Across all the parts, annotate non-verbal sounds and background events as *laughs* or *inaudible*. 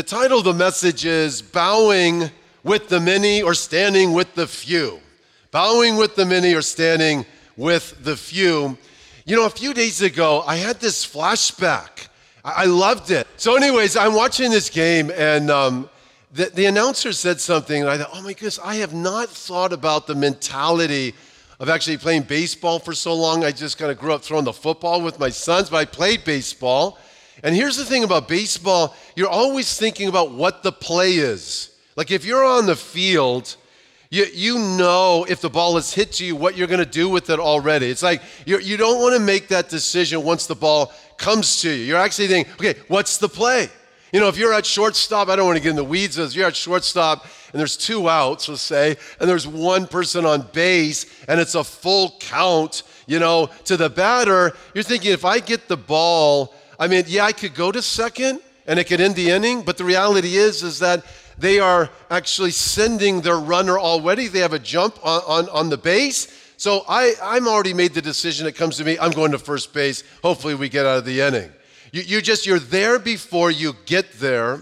the title of the message is Bowing with the Many or Standing with the Few. Bowing with the Many or Standing with the Few. You know, a few days ago, I had this flashback. I, loved it. So, anyways, I'm watching this game, and um, the, the announcer said something, and I thought, oh my goodness, I have not thought about the mentality of actually playing baseball for so long. I just kind of grew up throwing the football with my sons, but I played baseball. And here's the thing about baseball you're always thinking about what the play is. Like if you're on the field, you, you know if the ball has hit to you, what you're going to do with it already. It's like you're, you do not want to make that decision once the ball comes to you. You're actually thinking, okay, what's the play? You know, if you're at shortstop, I don't want to get in the weeds. If you're at shortstop and there's two outs, let's say, and there's one person on base and it's a full count, you know, to the batter, you're thinking if I get the ball I mean, yeah, I could go to second and it could end the inning, but the reality is is that they are actually sending their runner already. They have a jump on, on, on the base. So I, I'm already made the decision. It comes to me, I'm going to first base. Hopefully we get out of the inning. You, you just, you're there before you get there,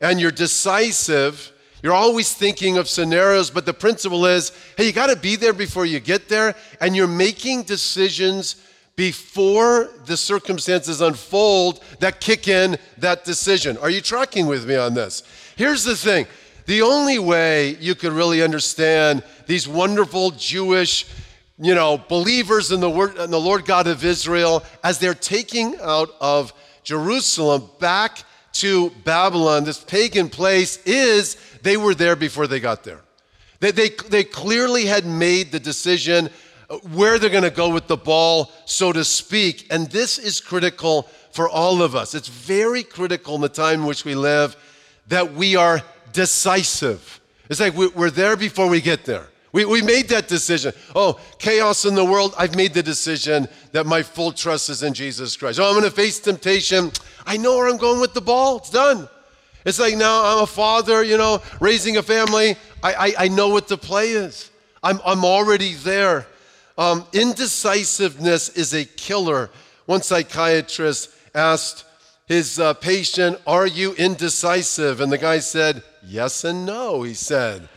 and you're decisive. You're always thinking of scenarios, but the principle is hey, you got to be there before you get there, and you're making decisions before the circumstances unfold that kick in that decision. Are you tracking with me on this? Here's the thing the only way you could really understand these wonderful Jewish you know, believers in the, word, in the Lord God of Israel as they're taking out of Jerusalem back to Babylon, this pagan place, is they were there before they got there. They, they, they clearly had made the decision where they're going to go with the ball, so to speak. And this is critical for all of us. It's very critical in the time in which we live that we are decisive. It's like we're there before we get there. We, we made that decision. Oh, chaos in the world. I've made the decision that my full trust is in Jesus Christ. Oh, I'm going to face temptation. I know where I'm going with the ball. It's done. It's like now I'm a father, you know, raising a family. I, I, I know what the play is. I'm, I'm already there. Um, indecisiveness is a killer. One psychiatrist asked his uh, patient, Are you indecisive? And the guy said, Yes and no, he said.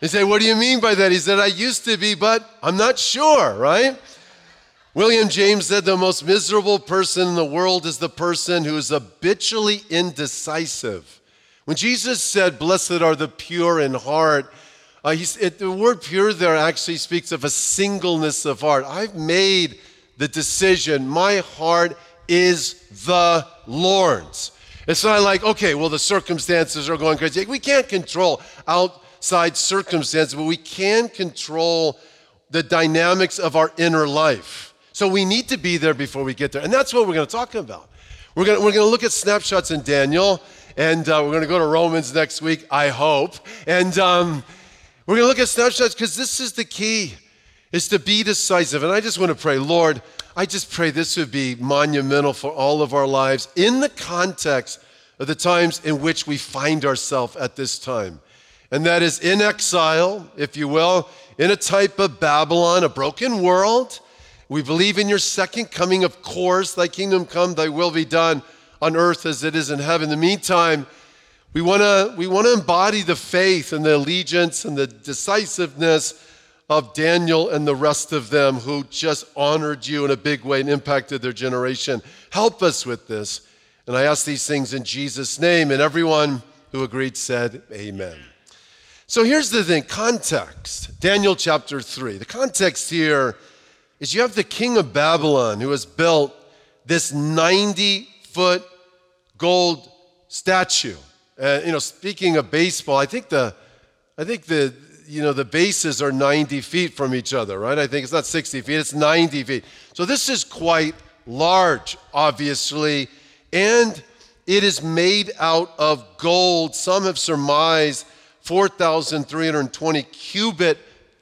He said, What do you mean by that? He said, I used to be, but I'm not sure, right? William James said, The most miserable person in the world is the person who is habitually indecisive. When Jesus said, Blessed are the pure in heart, uh, it, the word pure there actually speaks of a singleness of heart. I've made the decision, my heart is the Lord's. It's not like, okay, well, the circumstances are going crazy. We can't control outside circumstances, but we can control the dynamics of our inner life. So we need to be there before we get there. And that's what we're going to talk about. We're going we're to look at snapshots in Daniel, and uh, we're going to go to Romans next week, I hope. And, um, we're going to look at snapshots because this is the key, is to be decisive. And I just want to pray, Lord, I just pray this would be monumental for all of our lives in the context of the times in which we find ourselves at this time. And that is in exile, if you will, in a type of Babylon, a broken world. We believe in your second coming, of course, thy kingdom come, thy will be done on earth as it is in heaven. In the meantime, we want to we want to embody the faith and the allegiance and the decisiveness of Daniel and the rest of them who just honored you in a big way and impacted their generation. Help us with this. And I ask these things in Jesus' name. And everyone who agreed said, Amen. So here's the thing context Daniel chapter 3. The context here is you have the king of Babylon who has built this 90 foot gold statue. Uh, you know, speaking of baseball, I think the, I think the, you know, the bases are 90 feet from each other, right? I think it's not 60 feet, it's 90 feet. So this is quite large, obviously, and it is made out of gold. Some have surmised 4,320 cubit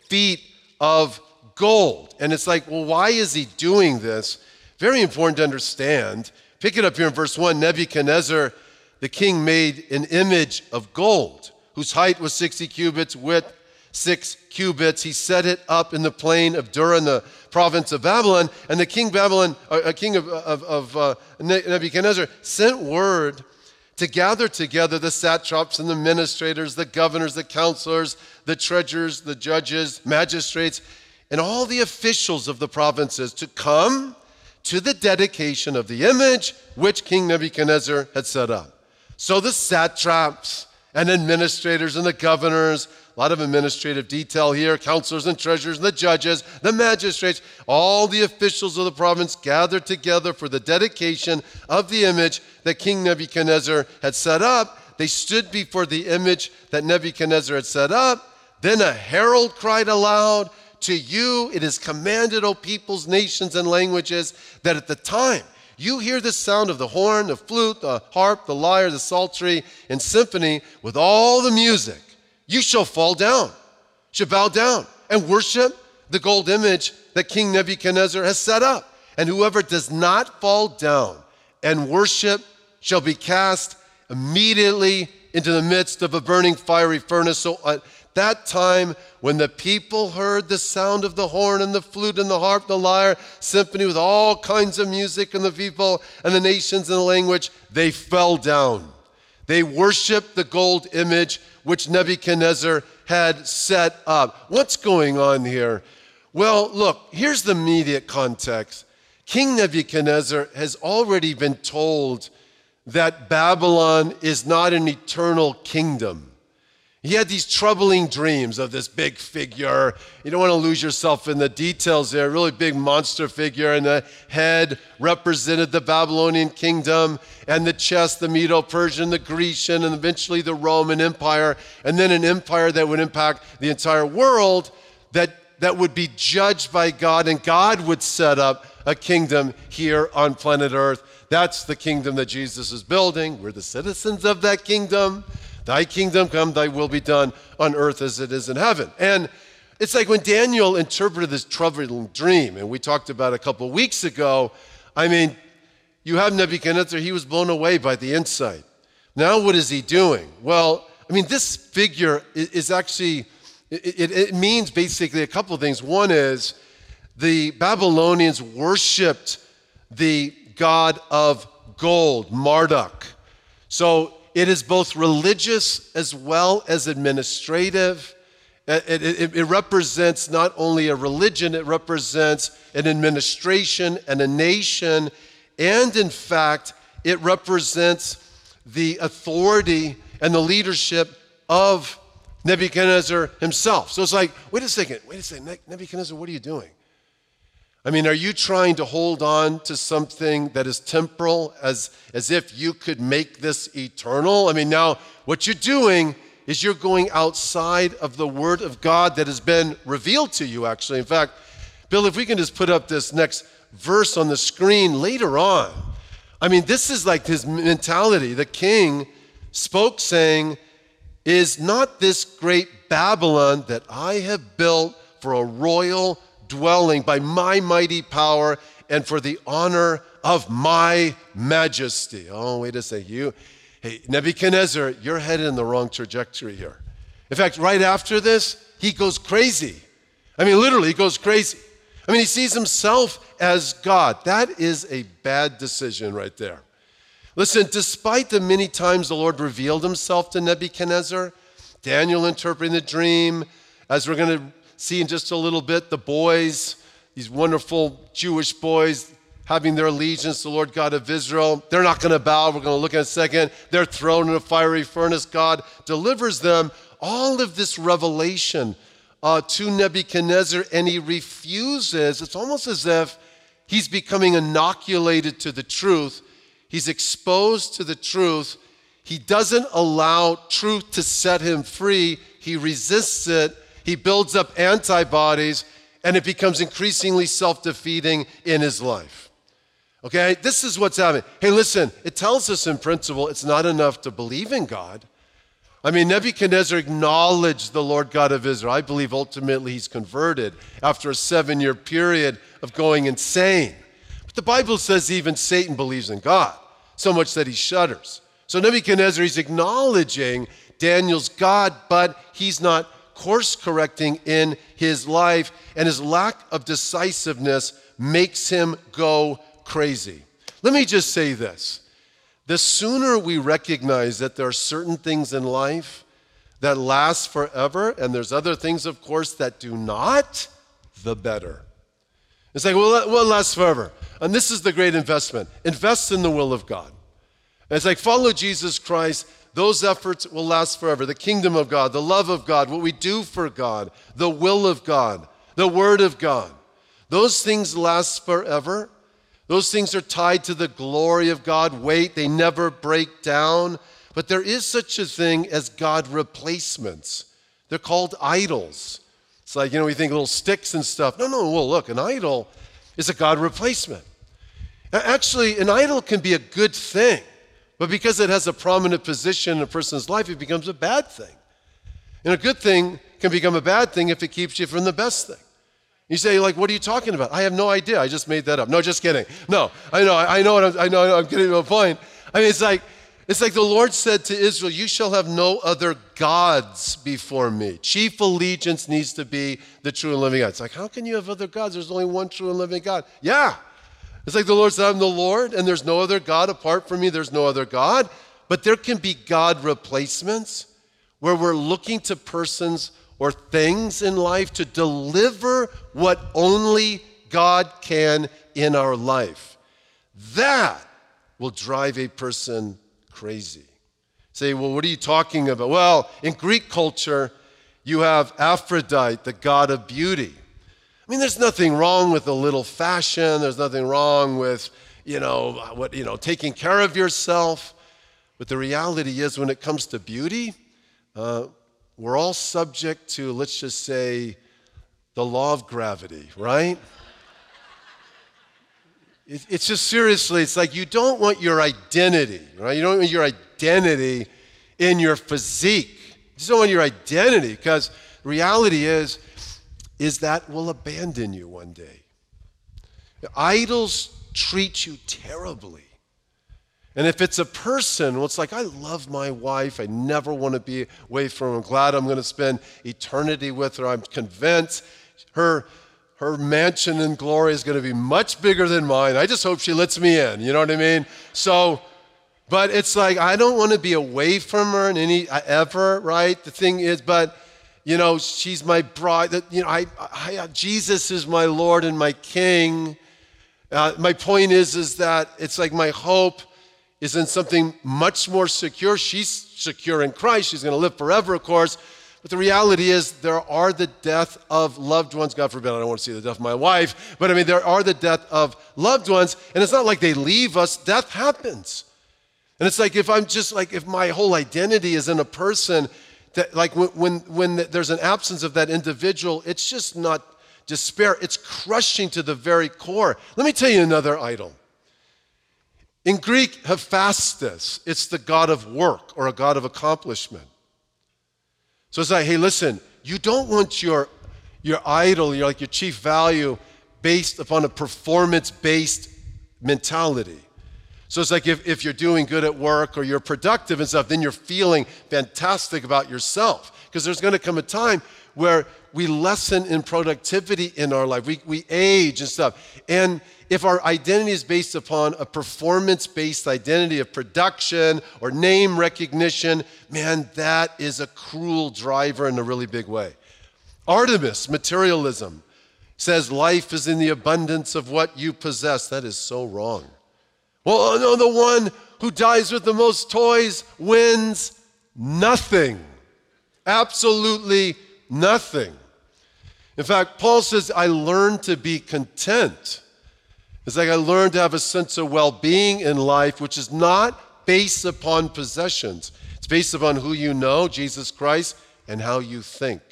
feet of gold. And it's like, well, why is he doing this? Very important to understand. Pick it up here in verse 1 Nebuchadnezzar the king made an image of gold, whose height was 60 cubits, width six cubits. He set it up in the plain of Dura in the province of Babylon. And the king Babylon, uh, uh king of, of, of uh, Nebuchadnezzar, sent word to gather together the satraps and the administrators, the governors, the counselors, the treasurers, the judges, magistrates, and all the officials of the provinces to come to the dedication of the image which King Nebuchadnezzar had set up. So the satraps and administrators and the governors, a lot of administrative detail here, counselors and treasurers and the judges, the magistrates, all the officials of the province gathered together for the dedication of the image that King Nebuchadnezzar had set up. They stood before the image that Nebuchadnezzar had set up. Then a herald cried aloud, To you it is commanded, O peoples, nations, and languages, that at the time you hear the sound of the horn, the flute, the harp, the lyre, the psaltery, and symphony with all the music, you shall fall down, shall bow down, and worship the gold image that King Nebuchadnezzar has set up. And whoever does not fall down and worship shall be cast immediately into the midst of a burning fiery furnace. So at that time, when the people heard the sound of the horn and the flute and the harp, the lyre, symphony with all kinds of music, and the people and the nations and the language, they fell down. They worshiped the gold image which Nebuchadnezzar had set up. What's going on here? Well, look, here's the immediate context. King Nebuchadnezzar has already been told that Babylon is not an eternal kingdom. He had these troubling dreams of this big figure. You don't want to lose yourself in the details there. A really big monster figure, and the head represented the Babylonian kingdom, and the chest, the Medo Persian, the Grecian, and eventually the Roman Empire, and then an empire that would impact the entire world that, that would be judged by God, and God would set up a kingdom here on planet Earth. That's the kingdom that Jesus is building. We're the citizens of that kingdom. Thy kingdom come, thy will be done on earth as it is in heaven. And it's like when Daniel interpreted this troubling dream, and we talked about a couple weeks ago. I mean, you have Nebuchadnezzar, he was blown away by the insight. Now, what is he doing? Well, I mean, this figure is actually, it, it means basically a couple of things. One is the Babylonians worshiped the god of gold, Marduk. So it is both religious as well as administrative. Uh, it, it, it, represents not only a religion, it represents an administration and a nation. And in fact, it represents the authority and the leadership of Nebuchadnezzar himself. So it's like, wait a second, wait a second, Nebuchadnezzar, what are you doing? I mean, are you trying to hold on to something that is temporal as, as if you could make this eternal? I mean, now what you're doing is you're going outside of the Word of God that has been revealed to you, actually. In fact, Bill, if we can just put up this next verse on the screen later on. I mean, this is like his mentality. The king spoke, saying, Is not this great Babylon that I have built for a royal dwelling by my mighty power and for the honor of my majesty. Oh, wait a second. You, hey, Nebuchadnezzar, you're headed in the wrong trajectory here. In fact, right after this, he goes crazy. I mean, literally, he goes crazy. I mean, he sees himself as God. That is a bad decision right there. Listen, despite the many times the Lord revealed himself to Nebuchadnezzar, Daniel interpreting the dream, as we're going to see in just a little bit the boys, these wonderful Jewish boys having their allegiance to the Lord God of Israel. They're not going to bow. We're going to look in a second. They're thrown in a fiery furnace. God delivers them all of this revelation uh, to Nebuchadnezzar, and he refuses. It's almost as if he's becoming inoculated to the truth. He's exposed to the truth. He doesn't allow truth to set him free. He resists it he builds up antibodies, and it becomes increasingly self defeating in his life. Okay, this is what's happening. Hey, listen, it tells us in principle it's not enough to believe in God. I mean, Nebuchadnezzar acknowledged the Lord God of Israel. I believe ultimately he's converted after a seven year period of going insane. But the Bible says even Satan believes in God, so much that he shudders. So Nebuchadnezzar, he's acknowledging Daniel's God, but he's not course correcting in his life, and his lack of decisiveness makes him go crazy. Let me just say this the sooner we recognize that there are certain things in life that last forever, and there's other things, of course, that do not, the better. It's like, well, what lasts forever? And this is the great investment invest in the will of God. And it's like, follow Jesus Christ. Those efforts will last forever. The kingdom of God, the love of God, what we do for God, the will of God, the word of God. Those things last forever. Those things are tied to the glory of God. Wait, they never break down. But there is such a thing as God replacements. They're called idols. It's like, you know, we think little sticks and stuff. No, no, well, look, an idol is a God replacement. Actually, an idol can be a good thing, but because it has a prominent position in a person's life, it becomes a bad thing. And a good thing can become a bad thing if it keeps you from the best thing. You say, like, what are you talking about? I have no idea. I just made that up. No, just kidding. No, I know, I know I'm, I know, I'm getting to a point. I mean, it's like, it's like the Lord said to Israel, You shall have no other gods before me. Chief allegiance needs to be the true and living God. It's like, How can you have other gods? There's only one true and living God. Yeah. It's like the Lord said, I'm the Lord, and there's no other God apart from me. There's no other God. But there can be God replacements where we're looking to persons or things in life to deliver what only God can in our life. That will drive a person crazy. Say, well, what are you talking about? Well, in Greek culture, you have Aphrodite, the god of beauty. I mean, there's nothing wrong with a little fashion. There's nothing wrong with, you know, what, you know, taking care of yourself. But the reality is, when it comes to beauty, uh, we're all subject to, let's just say, the law of gravity, right? It's just seriously, it's like you don't want your identity, right? You don't want your identity in your physique. You just don't want your identity because reality is, is that will abandon you one day. Idols treat you terribly. And if it's a person, well, it's like, I love my wife. I never want to be away from her. I'm glad I'm going to spend eternity with her. I'm convinced her her mansion in glory is going to be much bigger than mine. I just hope she lets me in. You know what I mean? So, but it's like I don't want to be away from her in any ever, right? The thing is, but you know, she's my bride. You know, I, I, Jesus is my Lord and my King. Uh, my point is, is that it's like my hope is in something much more secure. She's secure in Christ. She's going to live forever, of course. But the reality is, there are the death of loved ones. God forbid, I don't want to see the death of my wife. But I mean, there are the death of loved ones. And it's not like they leave us, death happens. And it's like if I'm just like, if my whole identity is in a person, that like when, when, there's an absence of that individual, it's just not despair, it's crushing to the very core. Let me tell you another idol. In Greek, Hephaestus, it's the god of work or a god of accomplishment. So it's like, hey, listen, you don't want your, your idol, your, like your chief value, based upon a performance based mentality. So it's like if, if you're doing good at work or you're productive and stuff, then you're feeling fantastic about yourself. Because there's going to come a time where we lessen in productivity in our life, we, we age and stuff. And if our identity is based upon a performance based identity of production or name recognition, man, that is a cruel driver in a really big way. Artemis, materialism, says life is in the abundance of what you possess. That is so wrong. Well, uh, no, the one who dies with the most toys wins nothing. Absolutely nothing. In fact, Paul says, I learned to be content it's like I learned to have a sense of well being in life, which is not based upon possessions. It's based upon who you know, Jesus Christ, and how you think.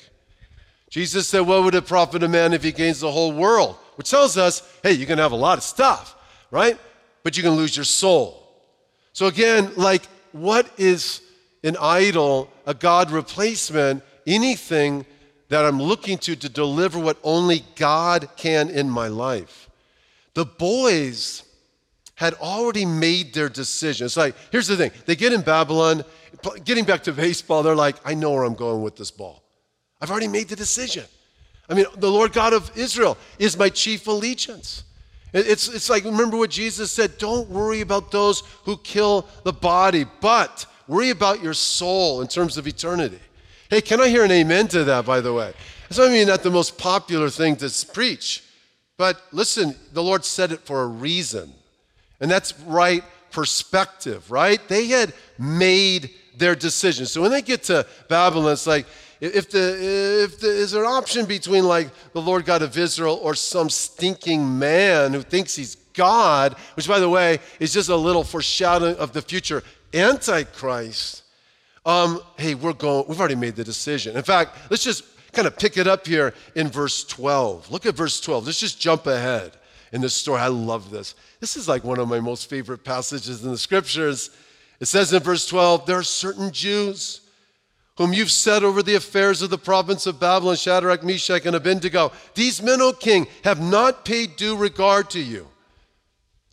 Jesus said, What would it profit a man if he gains the whole world? Which tells us, hey, you can have a lot of stuff, right? But you can lose your soul. So, again, like, what is an idol, a God replacement, anything that I'm looking to to deliver what only God can in my life? The boys had already made their decision. It's like, here's the thing they get in Babylon, getting back to baseball, they're like, I know where I'm going with this ball. I've already made the decision. I mean, the Lord God of Israel is my chief allegiance. It's, it's like, remember what Jesus said don't worry about those who kill the body, but worry about your soul in terms of eternity. Hey, can I hear an amen to that, by the way? That's, I mean, not the most popular thing to preach. But listen, the Lord said it for a reason. And that's right perspective, right? They had made their decision. So when they get to Babylon, it's like, if the, if the, is there an option between like the Lord God of Israel or some stinking man who thinks he's God, which by the way is just a little foreshadowing of the future Antichrist? Um, hey, we're going, we've already made the decision. In fact, let's just kind of pick it up here in verse 12. Look at verse 12. Let's just jump ahead in this story. I love this. This is like one of my most favorite passages in the scriptures. It says in verse 12, there are certain Jews whom you've set over the affairs of the province of Babylon, Shadrach, Meshach, and Abednego. These men, O king, have not paid due regard to you.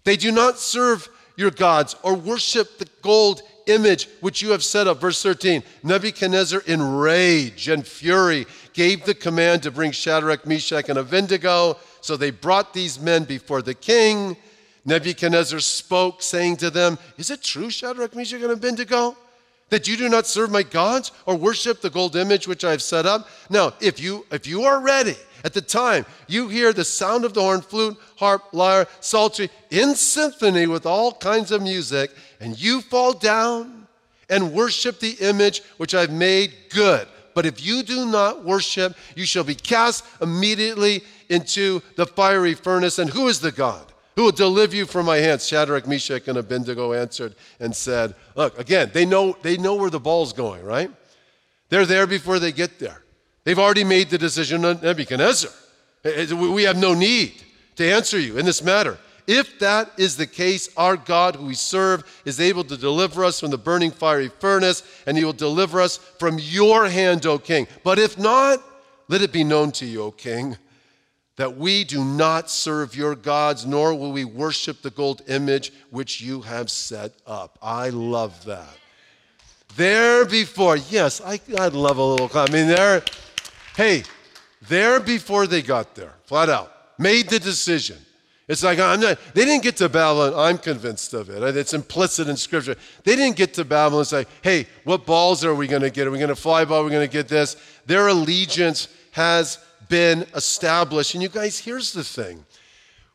They do not serve your gods or worship the gold image which you have set up. Verse 13 Nebuchadnezzar, in rage and fury, gave the command to bring Shadrach, Meshach, and Abednego. So they brought these men before the king. Nebuchadnezzar spoke, saying to them, Is it true, Shadrach, Meshach, and Abednego? That you do not serve my gods or worship the gold image which I have set up? Now, if you if you are ready at the time you hear the sound of the horn, flute, harp, lyre, psaltery in symphony with all kinds of music, and you fall down and worship the image which I've made good. But if you do not worship, you shall be cast immediately into the fiery furnace. And who is the God? Who will deliver you from my hands? Shadrach, Meshach, and Abednego answered and said, Look, again, they know, they know where the ball's going, right? They're there before they get there. They've already made the decision on Nebuchadnezzar. We have no need to answer you in this matter. If that is the case, our God, who we serve, is able to deliver us from the burning fiery furnace, and he will deliver us from your hand, O king. But if not, let it be known to you, O king, that we do not serve your gods, nor will we worship the gold image which you have set up. I love that. There before, yes, I, I'd love a little, I mean, there, hey, there before they got there, flat out, made the decision. It's like, I'm not, they didn't get to Babylon, I'm convinced of it. It's implicit in Scripture. They didn't get to Babylon and say, hey, what balls are we going to get? Are we going to fly ball? Are we going to get this? Their allegiance has been established. And you guys, here's the thing.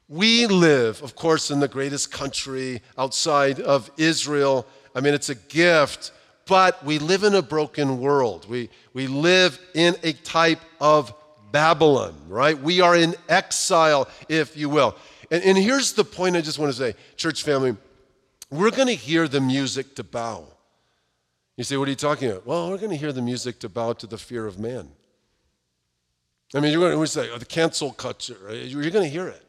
We live, of course, in the greatest country outside of Israel. I mean, it's a gift, but we live in a broken world. We, we live in a type of Babylon, right? We are in exile, if you will. And, and here's the point I just want to say, church family we're going to hear the music to bow. You say, what are you talking about? Well, we're going to hear the music to bow to the fear of man. I mean, you're going to say, oh, the cancel culture? You're going to hear it.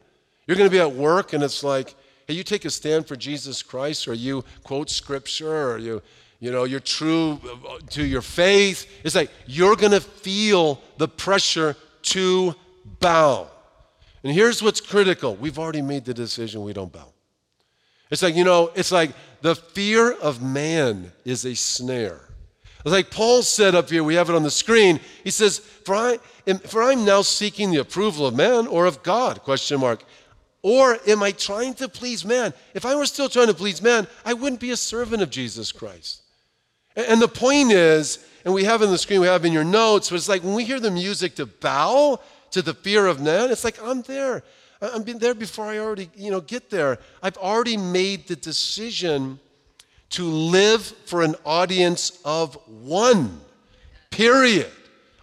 You're going to be at work and it's like, hey, you take a stand for Jesus Christ or you quote scripture or you, you know, you're true uh, to your faith. It's like you're going to feel the pressure to bow. And here's what's critical we've already made the decision we don't bow. It's like, you know, it's like the fear of man is a snare. Like Paul said up here, we have it on the screen. He says, "For I am, for I'm now seeking the approval of man or of God?" Question mark. Or am I trying to please man? If I were still trying to please man, I wouldn't be a servant of Jesus Christ. And, the point is, and we have in the screen, we have in your notes, but it's like when we hear the music to bow to the fear of man, it's like I'm there. I'm there before I already, you know, get there. I've already made the decision to live for an audience of one, period.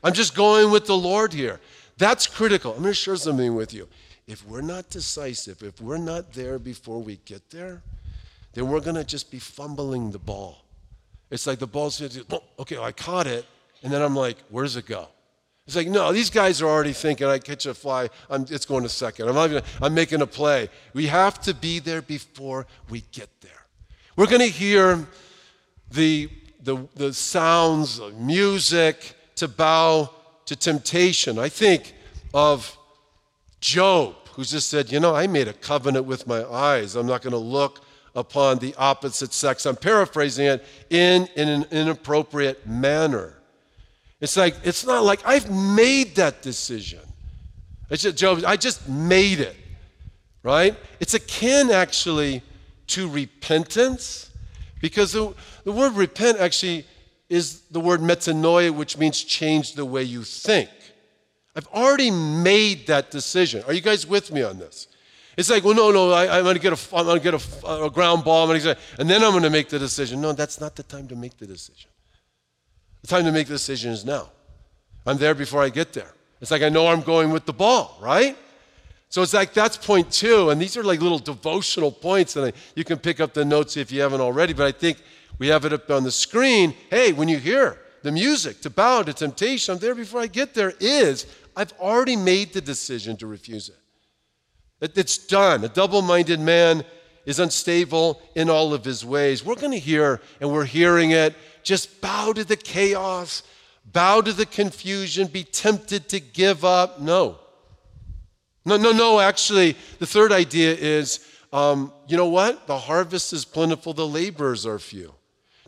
I'm just going with the Lord here. That's critical. I'm going to share something with you. If we're not decisive, if we're not there before we get there, then we're going to just be fumbling the ball. It's like the ball's, oh, okay, I caught it, and then I'm like, where does it go? It's like, no, these guys are already thinking, I catch a fly, I'm, it's going to second. I'm, not I'm making a play. We have to be there before we get there. We're going to hear the, the, the sounds of music to bow to temptation. I think of Job, who just said, You know, I made a covenant with my eyes. I'm not going to look upon the opposite sex. I'm paraphrasing it in, in an inappropriate manner. It's like, it's not like I've made that decision. It's just, Job, I just made it. right? It's akin actually to repentance because the, the word repent actually is the word metanoia, which means change the way you think. I've already made that decision. Are you guys with me on this? It's like, well, no, no, I, am going to get, a, I'm gonna get a, a ground ball, and then I'm going to make the decision. No, that's not the time to make the decision. The time to make the decision is now. I'm there before I get there. It's like I know I'm going with the ball, right? So it's like that's point two, and these are like little devotional points, and you can pick up the notes if you haven't already. But I think we have it up on the screen. Hey, when you hear the music to bow to temptation, I'm there before I get there. Is I've already made the decision to refuse it. It's done. A double-minded man is unstable in all of his ways. We're going to hear, and we're hearing it. Just bow to the chaos, bow to the confusion, be tempted to give up. No. No, no, no. Actually, the third idea is um, you know what? The harvest is plentiful, the laborers are few.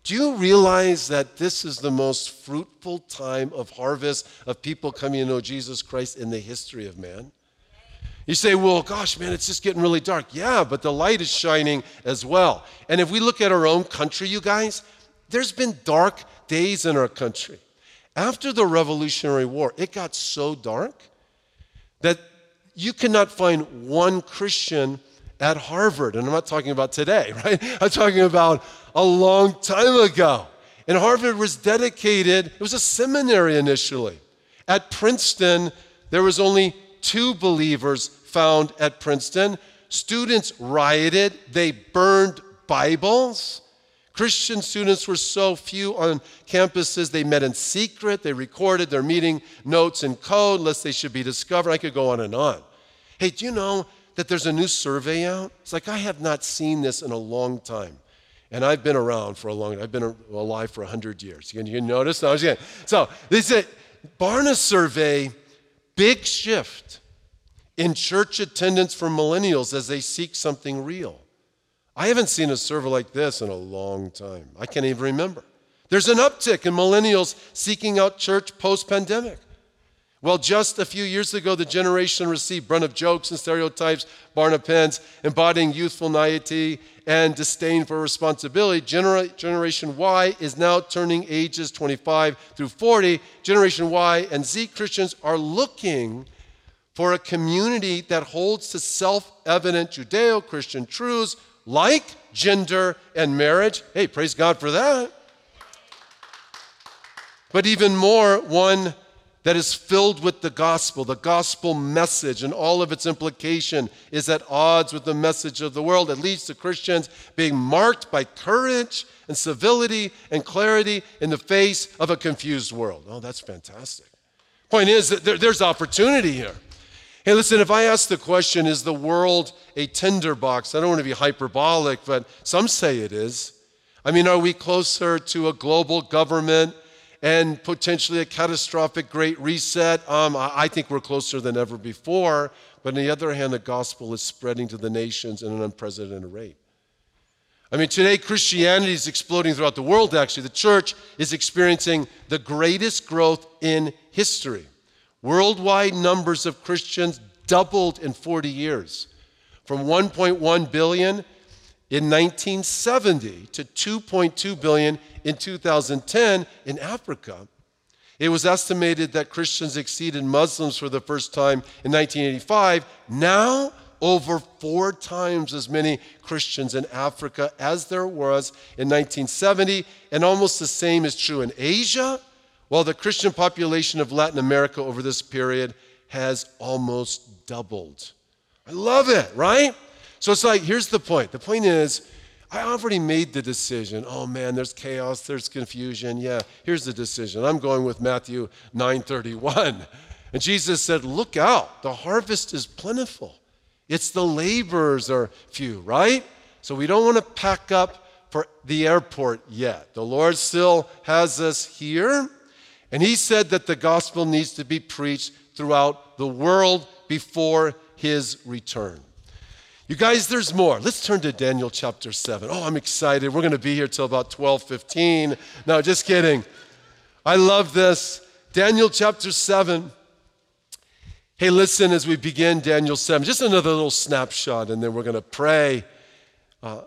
Do you realize that this is the most fruitful time of harvest of people coming to know Jesus Christ in the history of man? You say, well, gosh, man, it's just getting really dark. Yeah, but the light is shining as well. And if we look at our own country, you guys, there's been dark days in our country. After the Revolutionary War, it got so dark that you cannot find one Christian at Harvard. And I'm not talking about today, *laughs* right? I'm talking about a long time ago. And Harvard was dedicated, it was a seminary initially. At Princeton, there was only two believers found at Princeton. Students rioted, they burned Bibles. Christian students were so few on campuses, they met in secret. They recorded their meeting notes in code, lest they should be discovered. I could go on and on. Hey, do you know that there's a new survey out? It's like I have not seen this in a long time. And I've been around for a long time. I've been alive for 100 years. You, you notice? No, again. So, this is Barna survey, big shift in church attendance for millennials as they seek something real. I haven't seen a survey like this in a long time. I can't even remember. There's an uptick in millennials seeking out church post pandemic. Well, just a few years ago, the generation received brunt of jokes and stereotypes, Barna pens, embodying youthful naivety and disdain for responsibility. Genera- generation Y is now turning ages 25 through 40. Generation Y and Z Christians are looking for a community that holds to self evident Judeo Christian truths like gender and marriage. Hey, praise God for that. But even more, one that is filled with the gospel. The gospel message and all of its implication is at odds with the message of the world. It leads to Christians being marked by courage and civility and clarity in the face of a confused world. Oh, that's fantastic. Point is that there, there's opportunity here. Hey, listen, if I ask the question, is the world a tinderbox? I don't want to be hyperbolic, but some say it is. I mean, are we closer to a global government and potentially a catastrophic great reset? Um, I think we're closer than ever before. But on the other hand, the gospel is spreading to the nations at an unprecedented rate. I mean, today Christianity is exploding throughout the world, actually. The church is experiencing the greatest growth in history. Worldwide numbers of Christians doubled in 40 years from 1.1 billion in 1970 to 2.2 billion in 2010 in Africa. It was estimated that Christians exceeded Muslims for the first time in 1985. Now, over four times as many Christians in Africa as there was in 1970, and almost the same is true in Asia well, the Christian population of Latin America over this period has almost doubled. I love it, right? So it's like, here's the point. The point is, I already made the decision. Oh man, there's chaos, there's confusion. Yeah, here's the decision. I'm going with Matthew 9:31. And Jesus said, "Look out, the harvest is plentiful. It's the laborers are few, right? So we don't want to pack up for the airport yet. The Lord still has us here. And he said that the gospel needs to be preached throughout the world before his return. You guys, there's more. Let's turn to Daniel chapter 7. Oh, I'm excited. We're going to be here till about 12:15. No, just kidding. I love this. Daniel chapter 7. Hey, listen as we begin Daniel 7, just another little snapshot, and then we're going to pray. Uh,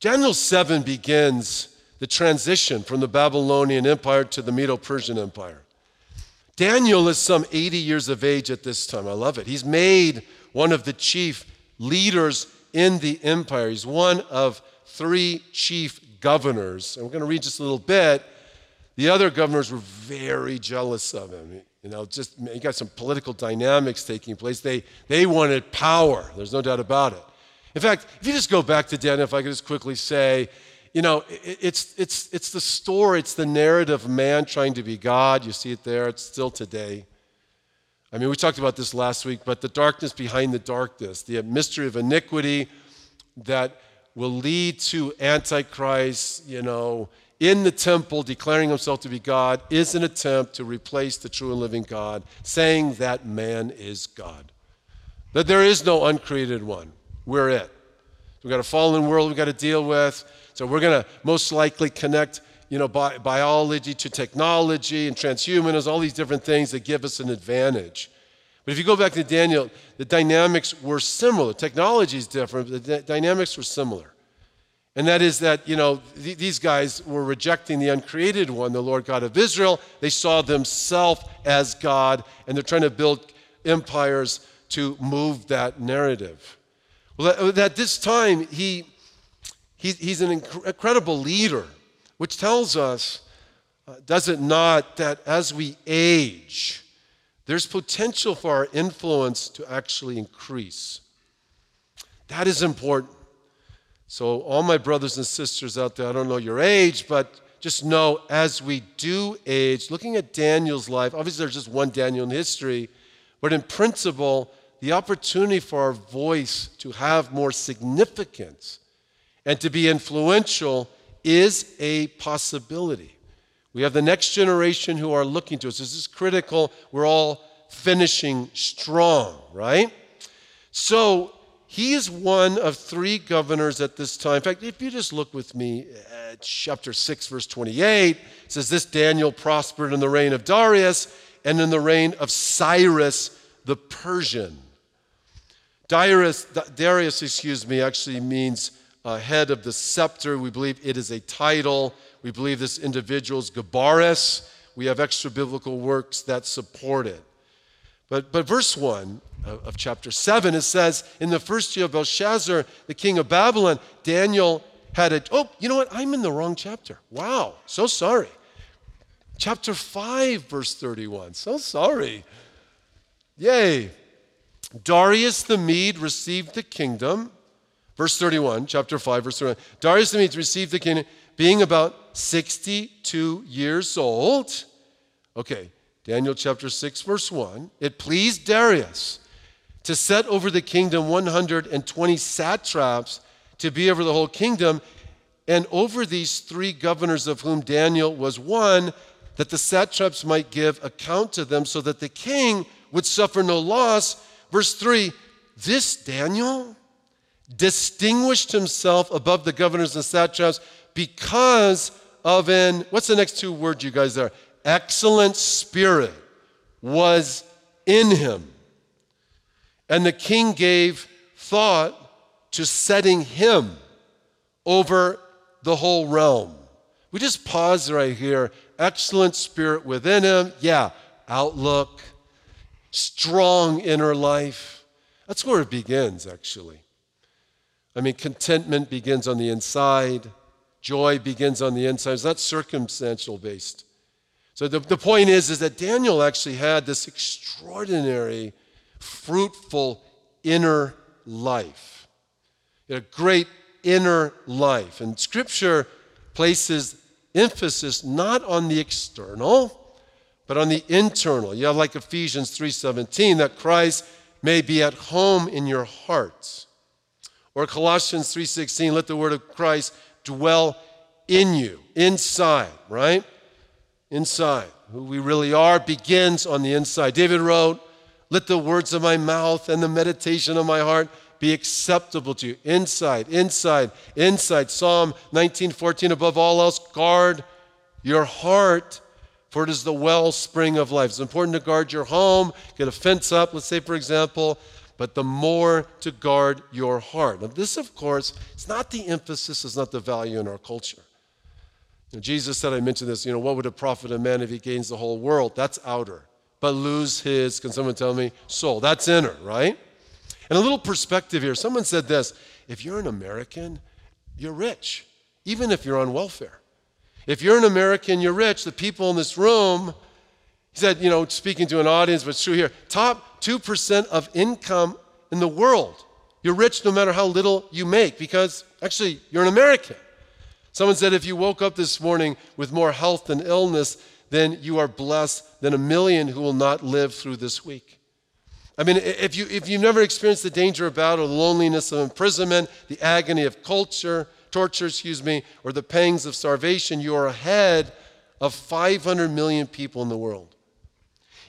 Daniel 7 begins the transition from the Babylonian Empire to the Medo Persian Empire. Daniel is some 80 years of age at this time. I love it. He's made one of the chief leaders in the empire. He's one of three chief governors. And we're going to read just a little bit. The other governors were very jealous of him. You know, just you got some political dynamics taking place. They, they wanted power. There's no doubt about it. In fact, if you just go back to Daniel, if I could just quickly say, you know, it's, it's, it's the story, it's the narrative of man trying to be God. You see it there, it's still today. I mean, we talked about this last week, but the darkness behind the darkness, the mystery of iniquity that will lead to Antichrist, you know, in the temple declaring himself to be God is an attempt to replace the true and living God, saying that man is God. That there is no uncreated one. We're it. We've got a fallen world we've got to deal with. So we're going to most likely connect you know, bi- biology to technology and transhumanism, all these different things that give us an advantage. But if you go back to Daniel, the dynamics were similar. Technology is different, but the dynamics were similar. And that is that, you know, th- these guys were rejecting the uncreated one, the Lord God of Israel. They saw themselves as God, and they're trying to build empires to move that narrative. Well, at this time, he, he he's an inc- incredible leader, which tells us, uh, does it not, that as we age, there's potential for our influence to actually increase. That is important. So, all my brothers and sisters out there, I don't know your age, but just know as we do age, looking at Daniel's life, obviously there's just one Daniel in history, but in principle, the opportunity for our voice to have more significance and to be influential is a possibility. We have the next generation who are looking to us. This is critical. We're all finishing strong, right? So, he is one of three governors at this time. In fact, if you just look with me at chapter 6, verse 28, it says, This Daniel prospered in the reign of Darius and in the reign of Cyrus the Persian. Darius, Darius excuse me, actually means uh, head of the scepter. We believe it is a title. We believe this individual is Gabaris. We have extra biblical works that support it. But, but verse 1 of, of chapter 7, it says, In the first year of Belshazzar, the king of Babylon, Daniel had a. Oh, you know what? I'm in the wrong chapter. Wow, so sorry. Chapter 5, verse 31. So sorry. Yay. Darius the Mede received the kingdom. Verse 31, chapter 5, verse 31. Darius the Mede received the kingdom being about 62 years old. Okay, Daniel chapter 6, verse 1. It pleased Darius to set over the kingdom 120 satraps to be over the whole kingdom, and over these three governors, of whom Daniel was one, that the satraps might give account to them, so that the king would suffer no loss. Verse 3 This Daniel distinguished himself above the governors and satraps because of an, what's the next two words you guys there? excellent spirit was in him. And the king gave thought to setting him over the whole realm. We just pause right here. Excellent spirit within him. Yeah, outlook, strong inner life. That's where it begins, actually. I mean, contentment begins on the inside, joy begins on the inside. It's not circumstantial based. So the, the point is, is that Daniel actually had this extraordinary, fruitful inner life. a great inner life. And scripture places emphasis not on the external, but on the internal. You have like Ephesians 3:17, that Christ may be at home in your hearts. Or Colossians 3:16, let the word of Christ dwell in you, inside, right? inside. Who we really are begins on the inside. David wrote, Let the words of my mouth and the meditation of my heart be acceptable to you. Inside, inside, inside. Psalm 19:14, above all else, guard your heart, for it is the wellspring of life. It's important to guard your home, get a fence up, let's say, for example, but the more to guard your heart. Now, this, of course, is not the emphasis, is not the value in our culture. Know, Jesus said, I mentioned this, you know, what would it profit a man if he gains the whole world? That's outer. But lose his, can someone tell me, soul? That's inner, right? And a little perspective here. Someone said this if you're an American, you're rich, even if you're on welfare. If you're an American, you're rich. The people in this room, he said, you know, speaking to an audience, but it's true here top 2% of income in the world. You're rich no matter how little you make because actually you're an American. Someone said if you woke up this morning with more health than illness, then you are blessed than a million who will not live through this week. I mean, if, you, if you've never experienced the danger of battle, the loneliness of imprisonment, the agony of culture, torture, excuse me, or the pangs of starvation, you are ahead of 500 million people in the world.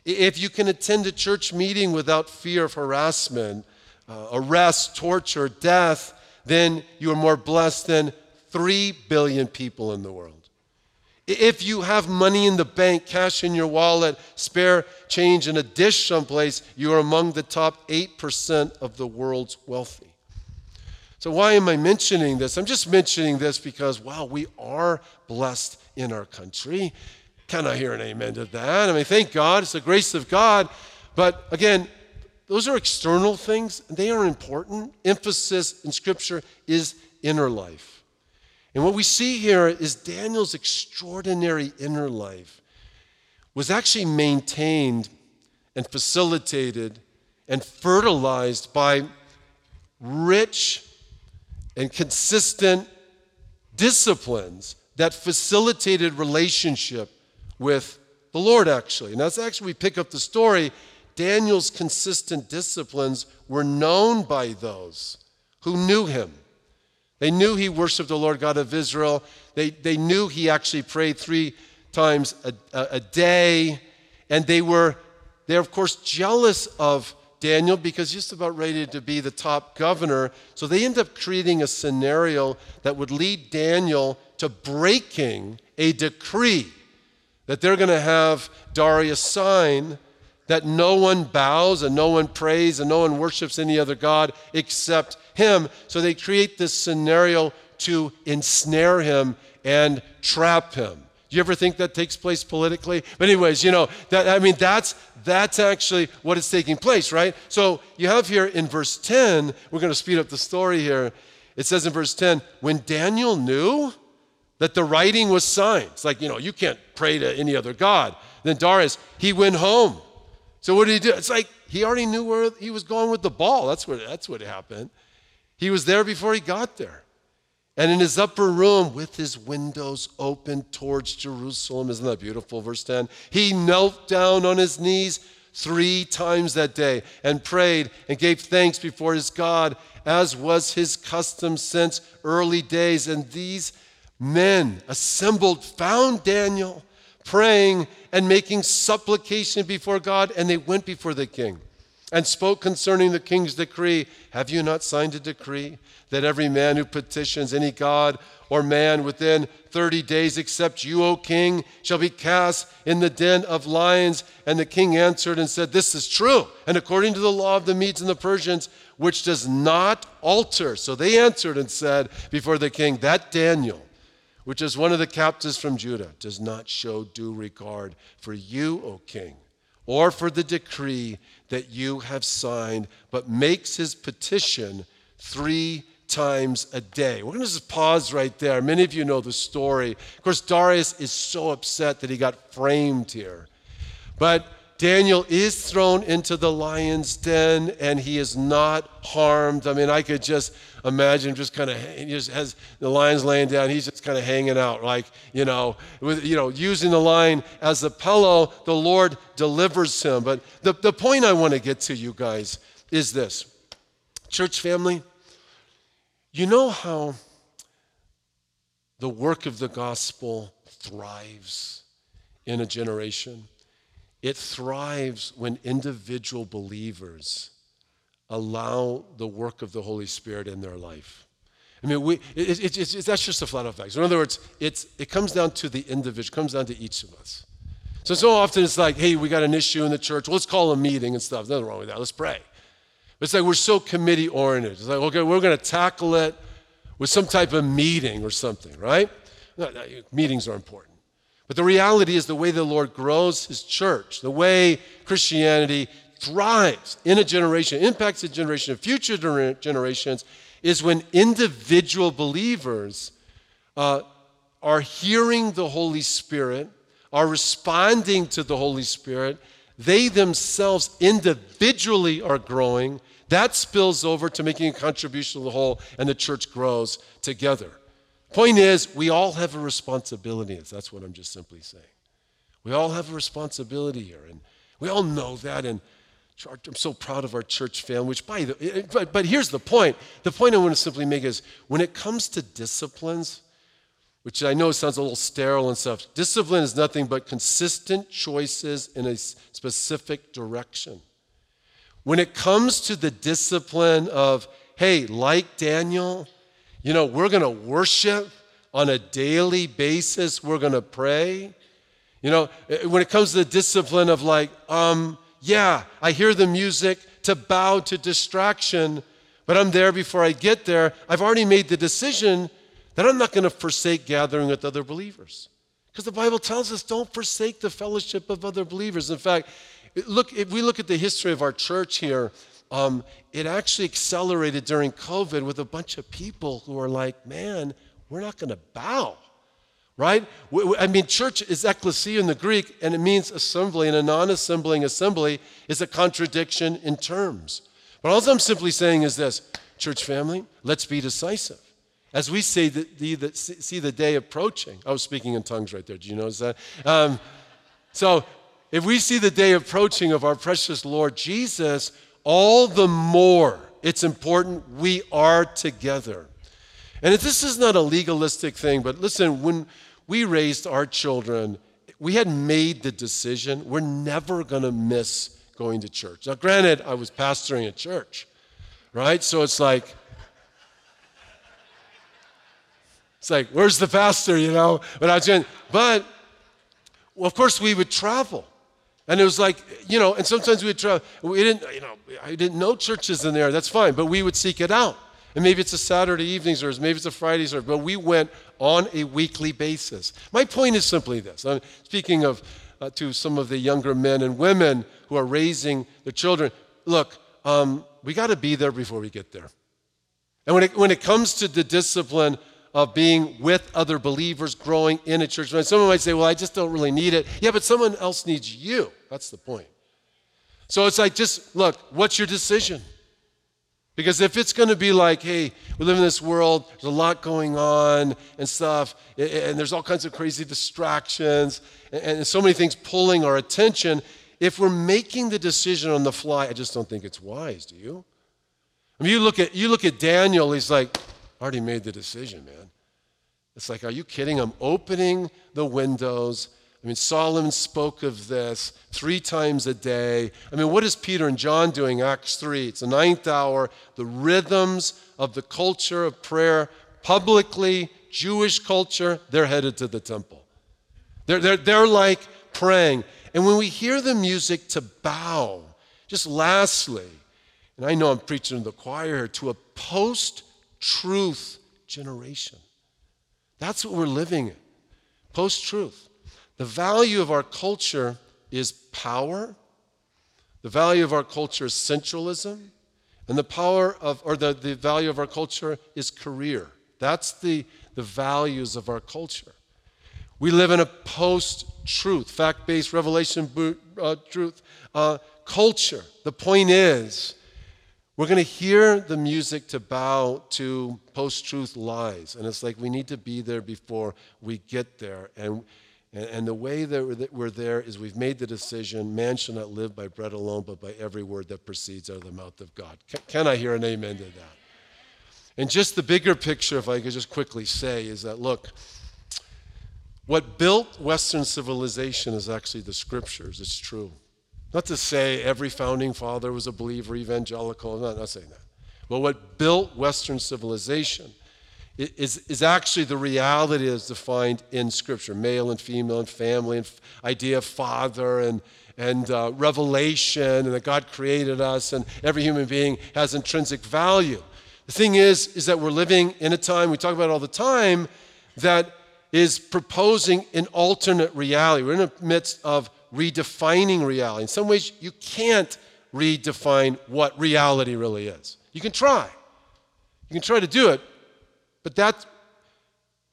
If you can attend a church meeting without fear of harassment, uh, arrest, torture, death, then you are more blessed than 3 billion people in the world. If you have money in the bank, cash in your wallet, spare change in a dish someplace, you are among the top 8% of the world's wealthy. So, why am I mentioning this? I'm just mentioning this because, wow, we are blessed in our country. Can I hear an amen to that? I mean, thank God, it's the grace of God. But again, those are external things, they are important. Emphasis in Scripture is inner life. And what we see here is Daniel's extraordinary inner life was actually maintained and facilitated and fertilized by rich and consistent disciplines that facilitated relationship with the Lord, actually. And that's actually, we pick up the story. Daniel's consistent disciplines were known by those who knew him. They knew he worshiped the Lord God of Israel. They, they knew he actually prayed three times a, a, a day. And they were, they're of course jealous of Daniel because he's just about ready to be the top governor. So they end up creating a scenario that would lead Daniel to breaking a decree that they're going to have Darius sign that no one bows and no one prays and no one worships any other God except him. So they create this scenario to ensnare him and trap him. Do you ever think that takes place politically? But anyways, you know, that I mean that's that's actually what is taking place, right? So you have here in verse 10, we're going to speed up the story here. It says in verse 10, when Daniel knew that the writing was signed, it's like, you know, you can't pray to any other God. Then Darius, he went home. So what did he do? It's like he already knew where he was going with the ball. That's what, that's what happened. He was there before he got there. And in his upper room, with his windows open towards Jerusalem, isn't that beautiful? Verse 10 he knelt down on his knees three times that day and prayed and gave thanks before his God, as was his custom since early days. And these men assembled found Daniel praying and making supplication before God, and they went before the king and spoke concerning the king's decree. Have you not signed a decree that every man who petitions any god or man within 30 days except you, O king, shall be cast in the den of lions? And the king answered and said, This is true. And according to the law of the Medes and the Persians, which does not alter. So they answered and said before the king, That Daniel, which is one of the captives from Judah, does not show due regard for you, O king or for the decree that you have signed, but makes his petition three times a day. We're going to just pause right there. Many of you know the story. Of course, Darius is so upset that he got framed here. But Daniel is thrown into the lion's den and he is not harmed. I mean, I could just imagine just kind of he just has the lion's laying down. He's just kind of hanging out, like you know, with you know, using the lion as a pillow. The Lord delivers him. But the, the point I want to get to you guys is this, church family. You know how the work of the gospel thrives in a generation. It thrives when individual believers allow the work of the Holy Spirit in their life. I mean, we, it, it, it, that's just a flat out fact. In other words, it's, it comes down to the individual, comes down to each of us. So, so often it's like, hey, we got an issue in the church. Well, let's call a meeting and stuff. Nothing wrong with that. Let's pray. But it's like we're so committee oriented. It's like, okay, we're going to tackle it with some type of meeting or something, right? No, no, meetings are important. But the reality is the way the Lord grows his church, the way Christianity thrives in a generation, impacts a generation, future generations, is when individual believers uh, are hearing the Holy Spirit, are responding to the Holy Spirit. They themselves individually are growing. That spills over to making a contribution to the whole, and the church grows together. Point is, we all have a responsibility. That's what I'm just simply saying. We all have a responsibility here, and we all know that. And I'm so proud of our church family. Which, by the, eh, but, but here's the point. The point I want to simply make is, when it comes to disciplines, which I know sounds a little sterile and stuff, discipline is nothing but consistent choices in a specific direction. When it comes to the discipline of, hey, like Daniel, you know, we're going to worship on a daily basis, we're going to pray. You know, eh, when it comes to the discipline of like, um, yeah, I hear the music to bow to distraction, but I'm there before I get there. I've already made the decision that I'm not going to forsake gathering with other believers. Because the Bible tells us don't forsake the fellowship of other believers. In fact, look, if we look at the history of our church here, um, it actually accelerated during COVID with a bunch of people who are like, man, we're not going to bow, right? I mean, church is ecclesia in the Greek, and it means assembly, and a non assembling assembly is a contradiction in terms. But all I'm simply saying is this church family, let's be decisive. As we see the, the, the, see the day approaching, I was speaking in tongues right there. Do you notice that? Um, so, if we see the day approaching of our precious Lord Jesus, all the more it's important we are together. And this is not a legalistic thing, but listen, when we raised our children, we had made the decision we're never going to miss going to church. Now, granted, I was pastoring a church, right? So it's like, it's like, where's the pastor, you know? But I was doing, but well, of course, we would travel. And it was like, you know, and sometimes we'd try, we didn't, you know, I didn't know churches in there, that's fine, but we would seek it out. And maybe it's a Saturday evening service, maybe it's a Friday service, but we went on a weekly basis. My point is simply this. I'm speaking of uh, to some of the younger men and women who are raising their children. Look, um, we got to be there before we get there. And when it, when it comes to the discipline of being with other believers, growing in a church. Someone might say, well, I just don't really need it. Yeah, but someone else needs you. That's the point. So it's like, just look, what's your decision? Because if it's going to be like, hey, we live in this world, there's a lot going on and stuff, and there's all kinds of crazy distractions, and so many things pulling our attention, if we're making the decision on the fly, I just don't think it's wise, do you? I mean, you look at, you look at Daniel, he's like, Already made the decision, man. It's like, are you kidding? I'm opening the windows. I mean, Solomon spoke of this three times a day. I mean, what is Peter and John doing? Acts 3. It's the ninth hour. The rhythms of the culture of prayer, publicly, Jewish culture, they're headed to the temple. They're, they're, they're like praying. And when we hear the music to bow, just lastly, and I know I'm preaching to the choir here, to a post truth generation. That's what we're living in post truth. The value of our culture is power, the value of our culture is sensualism, and the power of, or the, the value of our culture is career. That's the, the values of our culture. We live in a post truth, fact based revelation uh, truth uh, culture. The point is, we're going to hear the music to bow to post truth lies. And it's like we need to be there before we get there. And, and, the way that we're there is we've made the decision man shall not live by bread alone, but by every word that proceeds out of the mouth of God. Can, can I hear an amen to that? And just the bigger picture, if I could just quickly say, is that look, what built Western civilization is actually the scriptures. It's true. Not to say every founding father was a believer, evangelical, I'm not, not saying that. But what built Western civilization is, is actually the reality as defined in Scripture male and female and family and idea of father and, and uh, revelation and that God created us and every human being has intrinsic value. The thing is, is that we're living in a time, we talk about all the time, that is proposing an alternate reality. We're in the midst of redefining reality. In some ways, you can't redefine what reality really is. You can try. You can try to do it, but that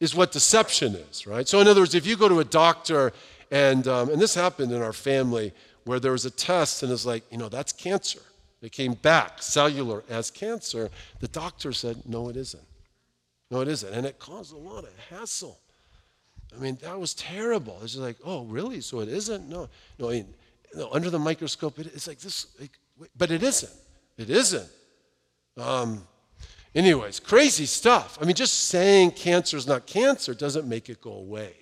is what deception is, right? So, in other words, if you go to a doctor, and, um, and this happened in our family where there was a test and it's like, you know, that's cancer. It came back cellular as cancer. The doctor said, no, it isn't. No, it isn't. And it caused a lot of hassle. I mean, that was terrible. It's just like, oh, really? So it isn't? No, no. I mean, no under the microscope, it, it's like this, like, but it isn't. It isn't. Um, anyways, crazy stuff. I mean, just saying cancer is not cancer doesn't make it go away.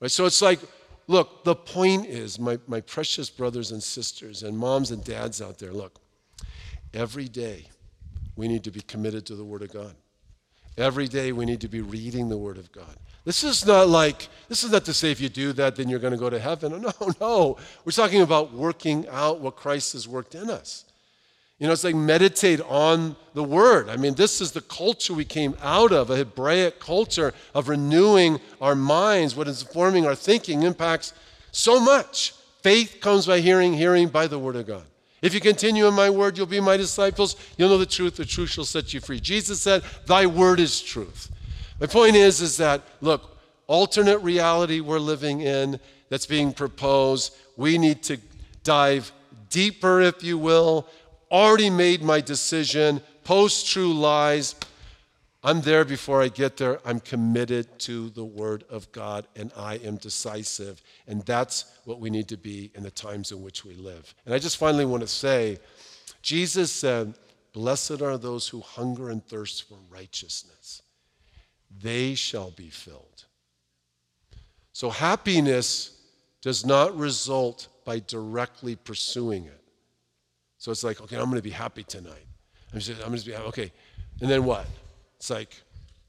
Right? So it's like, look, the point is, my, my precious brothers and sisters and moms and dads out there, look, every day we need to be committed to the Word of God. Every day we need to be reading the Word of God. This is not like, this is not to say if you do that, then you're going to go to heaven. *laughs* No, no. We're talking about working out what Christ has worked in us. You know, it's like meditate on the word. I mean, this is the culture we came out of, a Hebraic culture of renewing our minds. What is forming our thinking impacts so much. Faith comes by hearing, hearing by the word of God. If you continue in my word, you'll be my disciples. You'll know the truth. The truth shall set you free. Jesus said, Thy word is truth. My point is, is that, look, alternate reality we're living in that's being proposed, we need to dive deeper, if you will, already made my decision, post true lies. I'm there before I get there. I'm committed to the Word of God and I am decisive. And that's what we need to be in the times in which we live. And I just finally want to say Jesus said, Blessed are those who hunger and thirst for righteousness, they shall be filled. So happiness does not result by directly pursuing it. So it's like, okay, I'm going to be happy tonight. I'm just, I'm just be happy. Okay. And then what? It's like,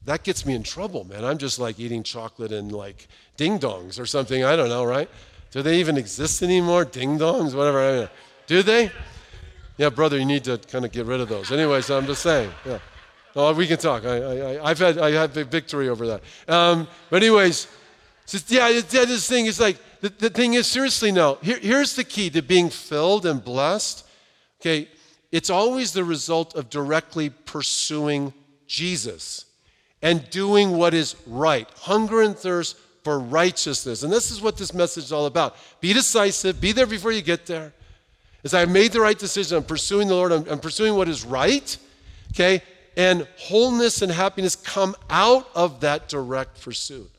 that gets me in trouble, man. I'm just like eating chocolate and like ding dongs or something. I don't know, right? Do they even exist anymore? Ding dongs, whatever. I mean, do they? Yeah, brother, you need to kind of get rid of those. Anyways, I'm just saying. Yeah. Oh, we can talk. I, I, have had I had victory over that. Um, but anyways, just, yeah, yeah, this thing is like the, the thing is seriously no. Here, here's the key to being filled and blessed Okay, it's always the result of directly pursuing Jesus and doing what is right. Hunger and thirst for righteousness. And this is what this message is all about. Be decisive, be there before you get there. As I've made the right decision, I'm pursuing the Lord, I'm, I'm pursuing what is right, okay? And wholeness and happiness come out of that direct pursuit.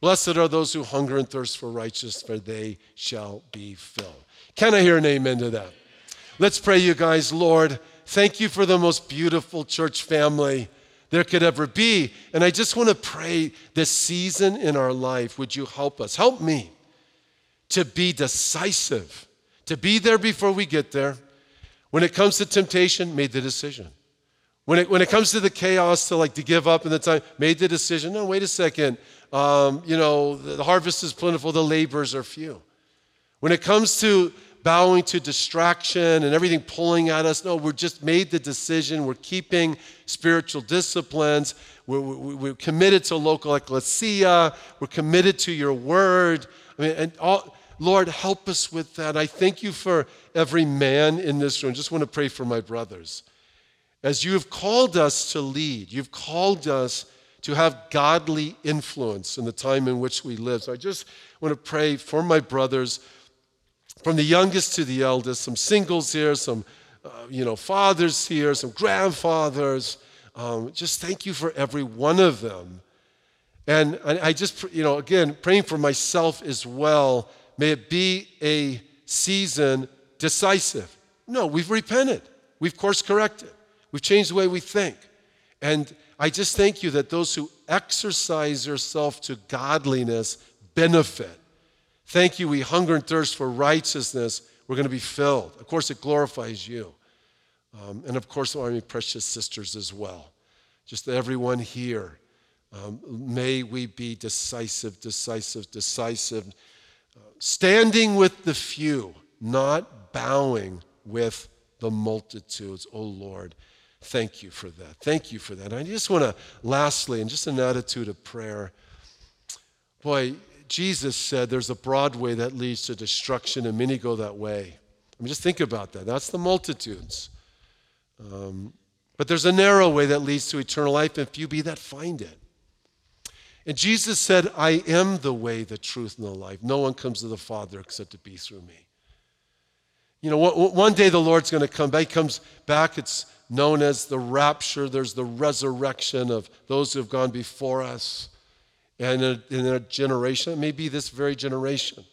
Blessed are those who hunger and thirst for righteousness, for they shall be filled. Can I hear an amen to that? Let's pray, you guys. Lord, thank you for the most beautiful church family there could ever be. And I just want to pray this season in our life, would you help us? Help me to be decisive, to be there before we get there. When it comes to temptation, made the decision. When it, when it comes to the chaos, to like to give up in the time, made the decision. No, wait a second. Um, you know, the harvest is plentiful, the labors are few. When it comes to bowing to distraction and everything pulling at us. No, we're just made the decision. We're keeping spiritual disciplines. We're, we're, committed to local ecclesia. We're committed to your word. I mean, and all, Lord, help us with that. I thank you for every man in this room. Just want to pray for my brothers. As you have called us to lead, you've called us to have godly influence in the time in which we live. So I just want to pray for my brothers from the youngest to the eldest, some singles here, some uh, you know fathers here, some grandfathers. Um, just thank you for every one of them. And I, I just, you know, again, praying for myself as well. May it be a season decisive. No, we've repented. We've course corrected. We've changed the way we think. And I just thank you that those who exercise yourself to godliness benefit. Thank you, we hunger and thirst for righteousness. We're going to be filled. Of course, it glorifies you. Um, and of course, our precious sisters as well. just everyone here. Um, may we be decisive, decisive, decisive, uh, standing with the few, not bowing with the multitudes. Oh Lord, thank you for that. Thank you for that. I just want to, lastly, and just an attitude of prayer. Boy, Jesus said there's a broad way that leads to destruction, and many go that way. I mean, just think about that. That's the multitudes. Um, but there's a narrow way that leads to eternal life, and few be that find it. And Jesus said, I am the way, the truth, and the life. No one comes to the Father except to be through me. You know, one day the Lord's going to come back. He comes back. It's known as the rapture. There's the resurrection of those who have gone before us. And in a, generation, it may be this very generation.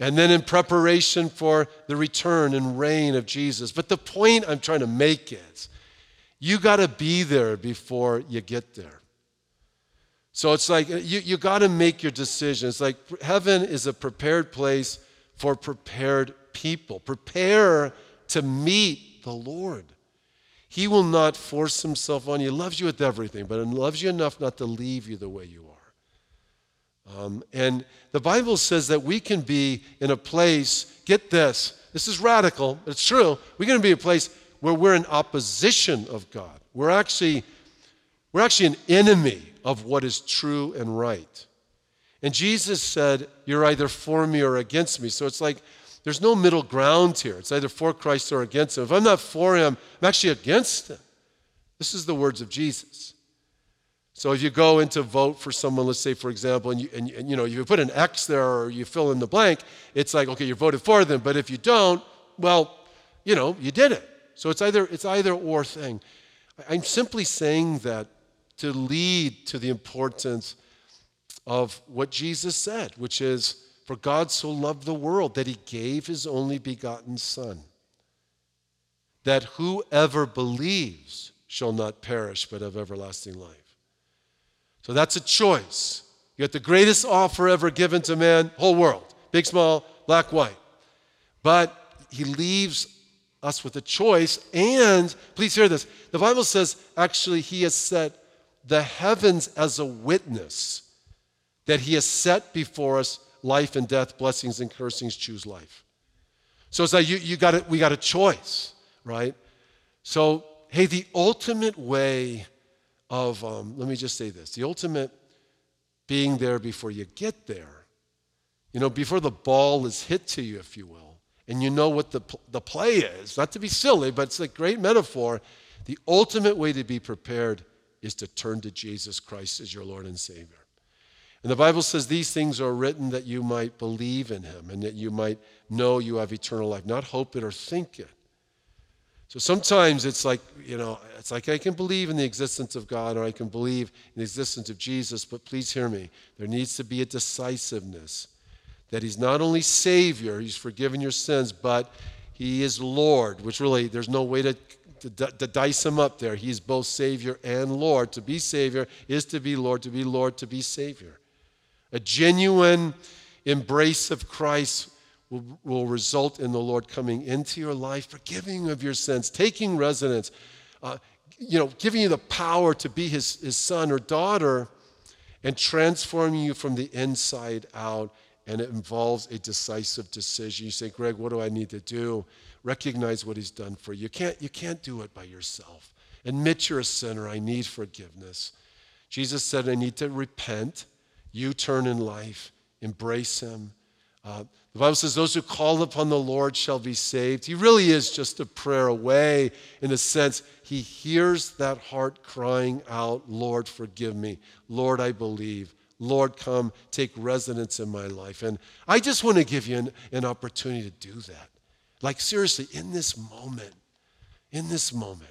And then in preparation for the return and reign of Jesus. But the point I'm trying to make is you got to be there before you get there. So it's like you, you got to make your decision. It's like heaven is a prepared place for prepared people. Prepare to meet the Lord. He will not force himself on you. He loves you with everything, but he loves you enough not to leave you the way you are. Um, and the Bible says that we can be in a place, get this, this is radical, it's true. We're going to be a place where we're in opposition of God. We're actually, we're actually an enemy of what is true and right. And Jesus said, You're either for me or against me. So it's like there's no middle ground here. It's either for Christ or against him. If I'm not for him, I'm actually against him. This is the words of Jesus. So if you go in to vote for someone, let's say for example, and you, and, and, you know you put an X there or you fill in the blank, it's like okay, you voted for them. But if you don't, well, you know, you did it. So it's either it's either or thing. I'm simply saying that to lead to the importance of what Jesus said, which is for God so loved the world that he gave his only begotten Son, that whoever believes shall not perish but have everlasting life. So that's a choice. You got the greatest offer ever given to man, whole world, big, small, black, white. But he leaves us with a choice. And please hear this the Bible says actually he has set the heavens as a witness that he has set before us life and death, blessings and cursings, choose life. So it's like you, you got it, we got a choice, right? So, hey, the ultimate way of, um, let me just say this the ultimate being there before you get there, you know, before the ball is hit to you, if you will, and you know what the, the play is, not to be silly, but it's a great metaphor. The ultimate way to be prepared is to turn to Jesus Christ as your Lord and Savior. And the Bible says these things are written that you might believe in him and that you might know you have eternal life, not hope it or think it. So sometimes it's like, you know, it's like I can believe in the existence of God or I can believe in the existence of Jesus, but please hear me. There needs to be a decisiveness that he's not only Savior, he's forgiven your sins, but he is Lord, which really there's no way to, to, to dice him up there. He's both Savior and Lord. To be Savior is to be Lord, to be Lord, to be Savior. A genuine embrace of Christ will, will result in the Lord coming into your life, forgiving of your sins, taking residence, uh, you know, giving you the power to be his, his son or daughter, and transforming you from the inside out. And it involves a decisive decision. You say, Greg, what do I need to do? Recognize what he's done for you. You can't, you can't do it by yourself. Admit you're a sinner. I need forgiveness. Jesus said, I need to repent U turn in life, embrace Him. Uh, the Bible says, Those who call upon the Lord shall be saved. He really is just a prayer away in the sense He hears that heart crying out, Lord, forgive me. Lord, I believe. Lord, come take residence in my life. And I just want to give you an, an opportunity to do that. Like, seriously, in this moment, in this moment.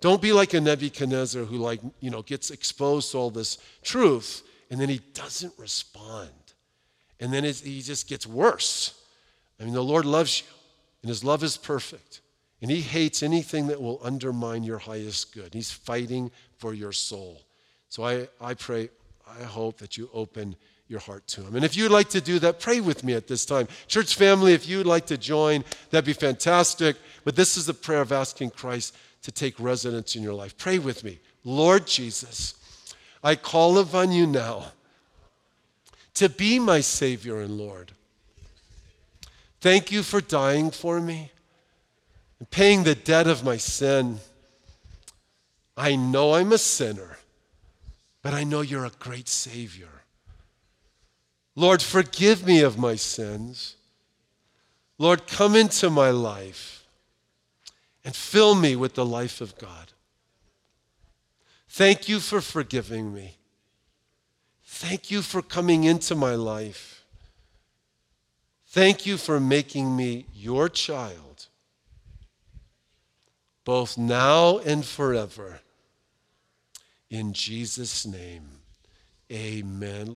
Don't be like a Nebuchadnezzar who, like, you know, gets exposed to all this truth and then he doesn't respond. And then he just gets worse. I mean, the Lord loves you, and his love is perfect. And he hates anything that will undermine your highest good. He's fighting for your soul. So I, I pray, I hope that you open your heart to him. And if you'd like to do that, pray with me at this time. Church family, if you'd like to join, that'd be fantastic. But this is the prayer of asking Christ to take residence in your life. Pray with me. Lord Jesus, I call upon you now to be my Savior and Lord. Thank you for dying for me and paying the debt of my sin. I know I'm a sinner, but I know you're a great Savior. Lord, forgive me of my sins. Lord, come into my life and fill me with the life of God. Thank you for forgiving me. Thank you for coming into my life. Thank you for making me your child, both now and forever. In Jesus' name, amen.